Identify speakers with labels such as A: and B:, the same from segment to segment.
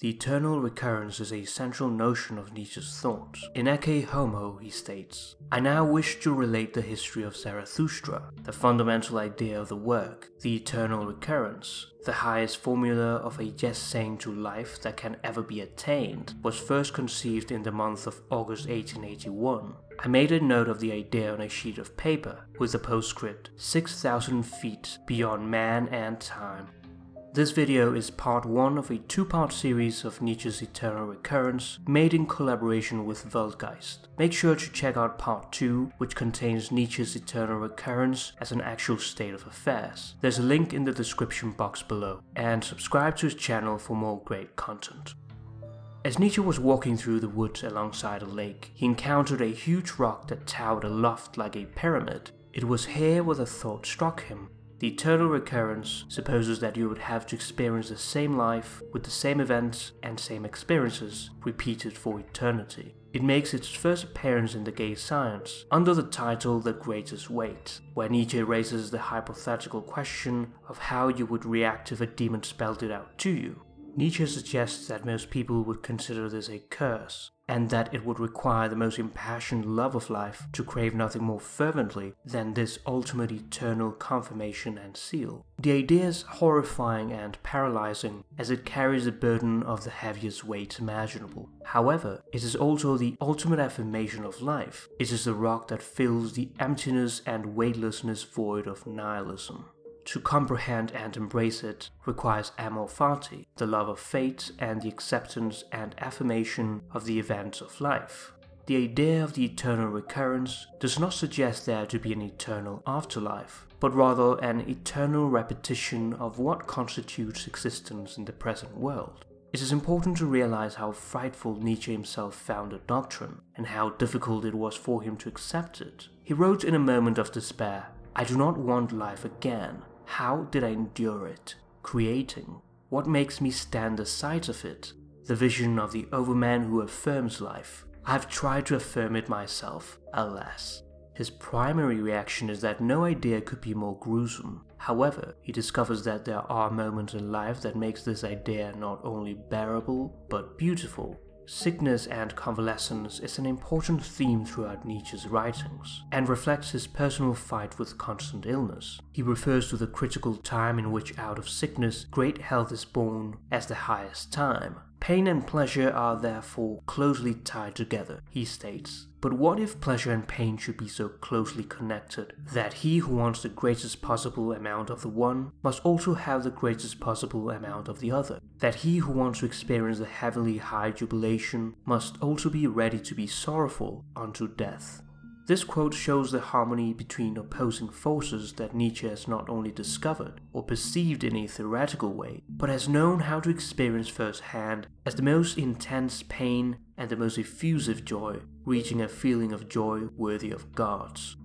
A: The eternal recurrence is a central notion of Nietzsche's thought. In Ecce Homo, he states, I now wish to relate the history of Zarathustra, the fundamental idea of the work, the eternal recurrence. The highest formula of a yes saying to life that can ever be attained was first conceived in the month of August 1881. I made a note of the idea on a sheet of paper with the postscript 6,000 feet beyond man and time. This video is part 1 of a two-part series of Nietzsche's Eternal Recurrence made in collaboration with Weltgeist. Make sure to check out part 2 which contains Nietzsche's Eternal Recurrence as an actual state of affairs. There's a link in the description box below and subscribe to his channel for more great content. As Nietzsche was walking through the woods alongside a lake, he encountered a huge rock that towered aloft like a pyramid. It was here where the thought struck him the eternal recurrence supposes that you would have to experience the same life with the same events and same experiences repeated for eternity. It makes its first appearance in the gay science under the title The Greatest Weight, where Nietzsche raises the hypothetical question of how you would react if a demon spelled it out to you. Nietzsche suggests that most people would consider this a curse, and that it would require the most impassioned love of life to crave nothing more fervently than this ultimate eternal confirmation and seal. The idea is horrifying and paralyzing as it carries the burden of the heaviest weight imaginable. However, it is also the ultimate affirmation of life. It is the rock that fills the emptiness and weightlessness void of nihilism. To comprehend and embrace it requires amor fati, the love of fate and the acceptance and affirmation of the events of life. The idea of the eternal recurrence does not suggest there to be an eternal afterlife, but rather an eternal repetition of what constitutes existence in the present world. It is important to realize how frightful Nietzsche himself found the doctrine, and how difficult it was for him to accept it. He wrote in a moment of despair, I do not want life again. How did I endure it? Creating. What makes me stand the sight of it? The vision of the overman who affirms life. I've tried to affirm it myself, alas. His primary reaction is that no idea could be more gruesome. However, he discovers that there are moments in life that makes this idea not only bearable, but beautiful. Sickness and convalescence is an important theme throughout Nietzsche's writings, and reflects his personal fight with constant illness. He refers to the critical time in which out of sickness great health is born as the highest time. Pain and pleasure are therefore closely tied together, he states. But what if pleasure and pain should be so closely connected that he who wants the greatest possible amount of the one must also have the greatest possible amount of the other? That he who wants to experience the heavenly high jubilation must also be ready to be sorrowful unto death? This quote shows the harmony between opposing forces that Nietzsche has not only discovered or perceived in a theoretical way, but has known how to experience firsthand as the most intense pain and the most effusive joy, reaching a feeling of joy worthy of gods.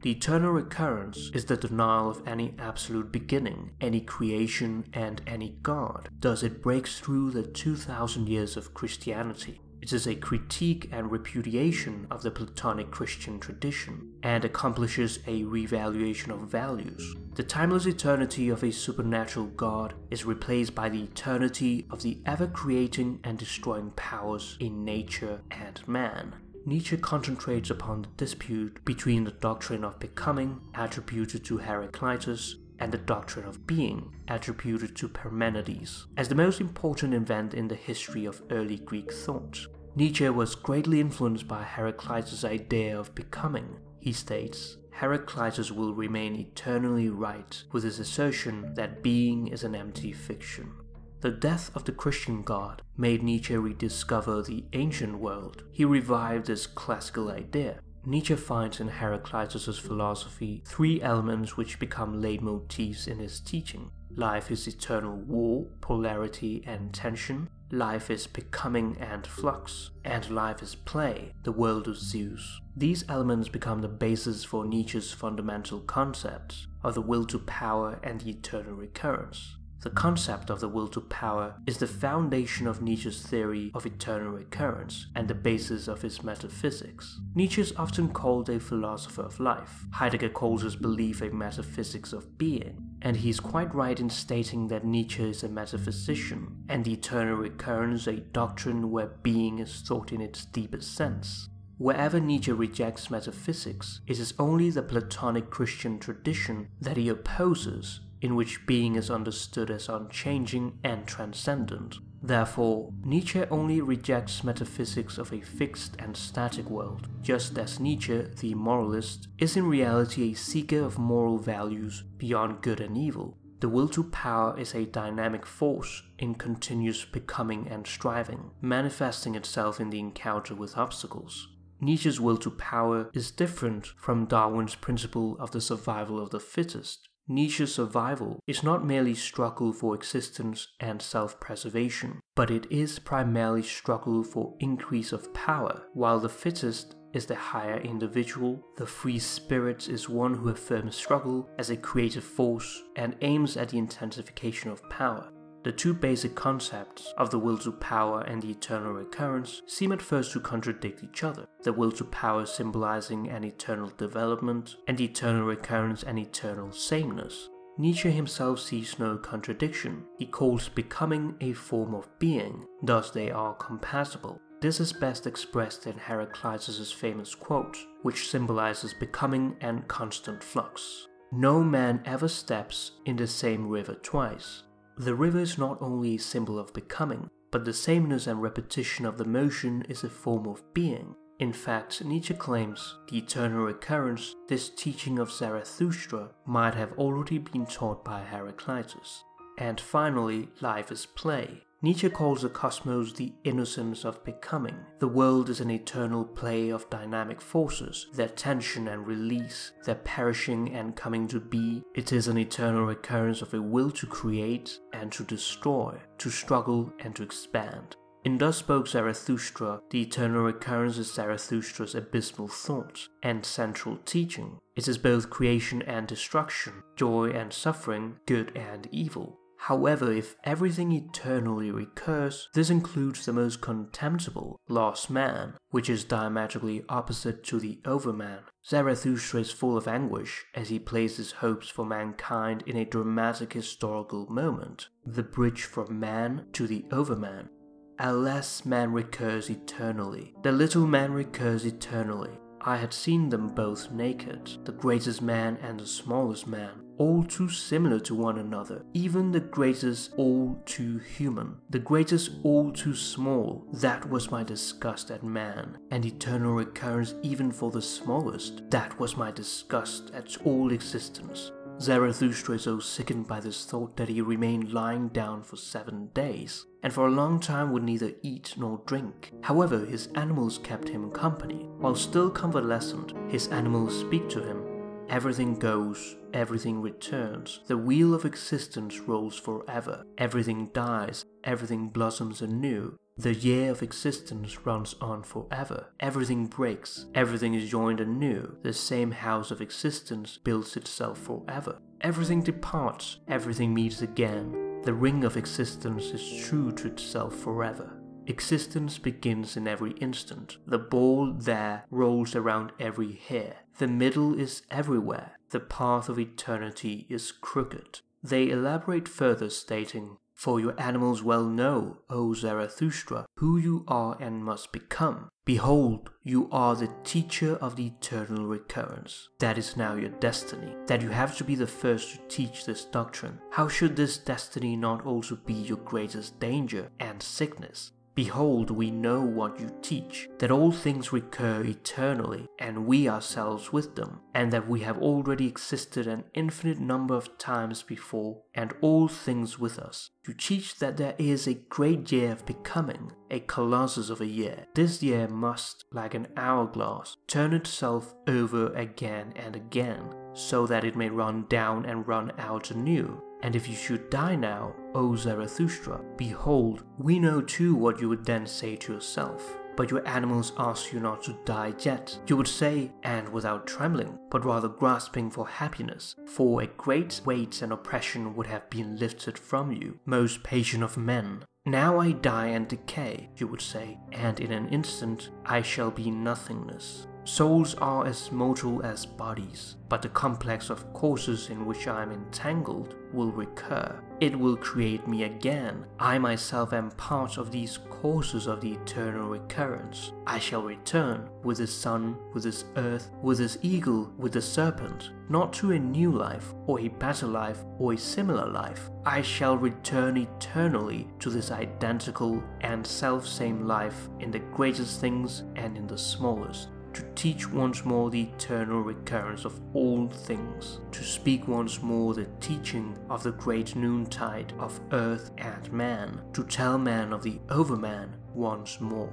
A: The eternal recurrence is the denial of any absolute beginning, any creation, and any God. Thus, it breaks through the 2000 years of Christianity it is a critique and repudiation of the Platonic Christian tradition, and accomplishes a revaluation of values. The timeless eternity of a supernatural God is replaced by the eternity of the ever creating and destroying powers in nature and man. Nietzsche concentrates upon the dispute between the doctrine of becoming, attributed to Heraclitus, and the doctrine of being, attributed to Parmenides, as the most important event in the history of early Greek thought. Nietzsche was greatly influenced by Heraclitus' idea of becoming. He states, Heraclitus will remain eternally right with his assertion that being is an empty fiction. The death of the Christian god made Nietzsche rediscover the ancient world. He revived this classical idea. Nietzsche finds in Heraclitus' philosophy three elements which become leitmotifs in his teaching. Life is eternal war, polarity, and tension. Life is becoming and flux. And life is play, the world of Zeus. These elements become the basis for Nietzsche's fundamental concepts of the will to power and the eternal recurrence. The concept of the will to power is the foundation of Nietzsche's theory of eternal recurrence and the basis of his metaphysics. Nietzsche is often called a philosopher of life. Heidegger calls his belief a metaphysics of being. And he's quite right in stating that Nietzsche is a metaphysician, and the eternal recurrence a doctrine where being is thought in its deepest sense. Wherever Nietzsche rejects metaphysics, it is only the Platonic Christian tradition that he opposes in which being is understood as unchanging and transcendent. Therefore, Nietzsche only rejects metaphysics of a fixed and static world, just as Nietzsche, the moralist, is in reality a seeker of moral values beyond good and evil. The will to power is a dynamic force in continuous becoming and striving, manifesting itself in the encounter with obstacles. Nietzsche's will to power is different from Darwin's principle of the survival of the fittest. Nietzsche's survival is not merely struggle for existence and self-preservation, but it is primarily struggle for increase of power, while the fittest is the higher individual, the free spirit is one who affirms struggle as a creative force and aims at the intensification of power. The two basic concepts of the will to power and the eternal recurrence seem at first to contradict each other, the will to power symbolizing an eternal development, and the eternal recurrence an eternal sameness. Nietzsche himself sees no contradiction. He calls becoming a form of being, thus they are compatible. This is best expressed in Heraclitus' famous quote, which symbolizes becoming and constant flux. No man ever steps in the same river twice. The river is not only a symbol of becoming, but the sameness and repetition of the motion is a form of being. In fact, Nietzsche claims the eternal recurrence, this teaching of Zarathustra, might have already been taught by Heraclitus. And finally, life is play. Nietzsche calls the cosmos the innocence of becoming. The world is an eternal play of dynamic forces, their tension and release, their perishing and coming to be. It is an eternal recurrence of a will to create and to destroy, to struggle and to expand. In Thus Spoke Zarathustra, the eternal recurrence is Zarathustra's abysmal thought and central teaching. It is both creation and destruction, joy and suffering, good and evil. However, if everything eternally recurs, this includes the most contemptible, lost man, which is diametrically opposite to the overman. Zarathustra is full of anguish as he places hopes for mankind in a dramatic historical moment, the bridge from man to the overman. Alas, man recurs eternally. The little man recurs eternally. I had seen them both naked, the greatest man and the smallest man, all too similar to one another, even the greatest all too human, the greatest all too small. That was my disgust at man, and eternal recurrence even for the smallest. That was my disgust at all existence. Zarathustra is so sickened by this thought that he remained lying down for seven days, and for a long time would neither eat nor drink. However, his animals kept him company. While still convalescent, his animals speak to him Everything goes, everything returns. The wheel of existence rolls forever. Everything dies, everything blossoms anew. The year of existence runs on forever. Everything breaks, everything is joined anew. The same house of existence builds itself forever. Everything departs, everything meets again. The ring of existence is true to itself forever. Existence begins in every instant. The ball there rolls around every hair. The middle is everywhere. The path of eternity is crooked. They elaborate further, stating, For your animals well know, O Zarathustra, who you are and must become. Behold, you are the teacher of the eternal recurrence. That is now your destiny, that you have to be the first to teach this doctrine. How should this destiny not also be your greatest danger and sickness? Behold, we know what you teach, that all things recur eternally, and we ourselves with them, and that we have already existed an infinite number of times before, and all things with us. You teach that there is a great year of becoming, a colossus of a year. This year must, like an hourglass, turn itself over again and again, so that it may run down and run out anew, and if you should die now, O Zarathustra, behold, we know too what you would then say to yourself. but your animals ask you not to die yet, you would say, and without trembling, but rather grasping for happiness, for a great weight and oppression would have been lifted from you, most patient of men. Now I die and decay, you would say, and in an instant I shall be nothingness. Souls are as mortal as bodies, but the complex of causes in which I am entangled will recur. It will create me again. I myself am part of these causes of the eternal recurrence. I shall return with the sun, with this earth, with this eagle, with the serpent, not to a new life, or a better life, or a similar life. I shall return eternally to this identical and self-same life in the greatest things and in the smallest to teach once more the eternal recurrence of all things, to speak once more the teaching of the great noontide of earth and man, to tell man of the overman once more.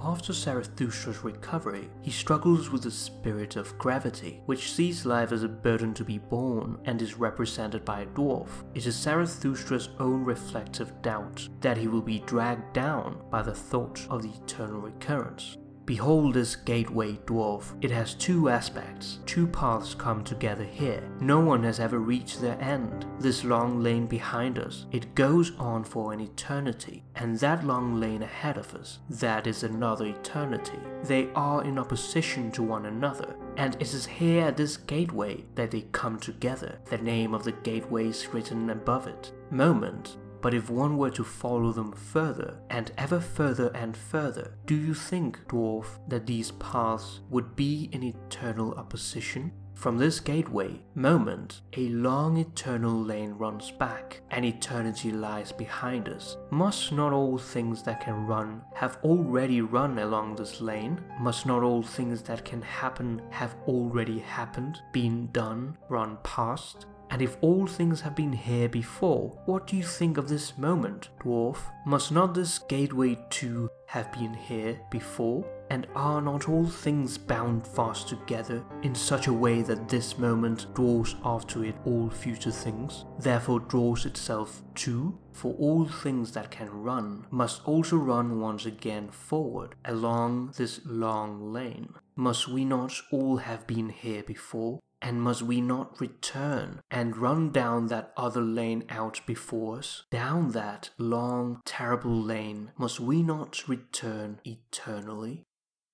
A: After Zarathustra's recovery, he struggles with the spirit of gravity, which sees life as a burden to be borne and is represented by a dwarf. It is Zarathustra's own reflective doubt that he will be dragged down by the thought of the eternal recurrence. Behold this gateway, dwarf. It has two aspects. Two paths come together here. No one has ever reached their end. This long lane behind us, it goes on for an eternity. And that long lane ahead of us, that is another eternity. They are in opposition to one another. And it is here at this gateway that they come together. The name of the gateway is written above it. Moment but if one were to follow them further, and ever further and further, do you think, dwarf, that these paths would be in eternal opposition? From this gateway, moment, a long eternal lane runs back, and eternity lies behind us. Must not all things that can run have already run along this lane? Must not all things that can happen have already happened, been done, run past? And if all things have been here before, what do you think of this moment, dwarf? Must not this gateway too have been here before? And are not all things bound fast together in such a way that this moment draws after it all future things, therefore draws itself too? For all things that can run must also run once again forward along this long lane. Must we not all have been here before? And must we not return and run down that other lane out before us? Down that long, terrible lane, must we not return eternally?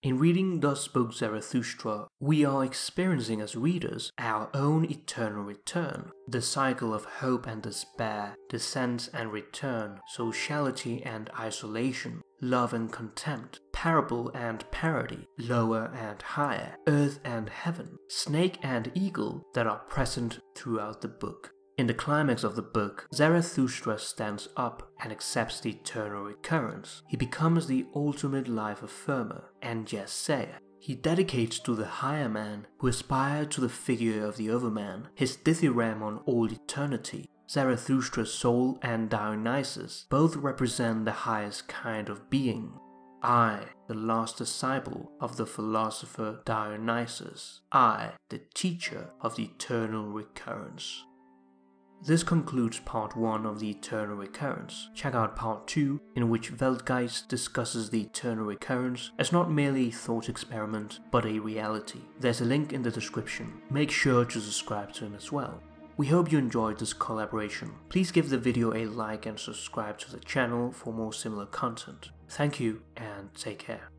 A: In reading Thus Spoke Zarathustra, we are experiencing as readers our own eternal return, the cycle of hope and despair, descent and return, sociality and isolation, love and contempt, parable and parody, lower and higher, earth and heaven, snake and eagle that are present throughout the book. In the climax of the book, Zarathustra stands up and accepts the eternal recurrence. He becomes the ultimate life affirmer and Yesayer. He dedicates to the higher man who aspired to the figure of the overman his dithyramb on all eternity. Zarathustra's soul and Dionysus both represent the highest kind of being. I, the last disciple of the philosopher Dionysus. I, the teacher of the eternal recurrence. This concludes part 1 of the Eternal Recurrence. Check out part 2, in which Weltgeist discusses the Eternal Recurrence as not merely a thought experiment, but a reality. There's a link in the description. Make sure to subscribe to him as well. We hope you enjoyed this collaboration. Please give the video a like and subscribe to the channel for more similar content. Thank you and take care.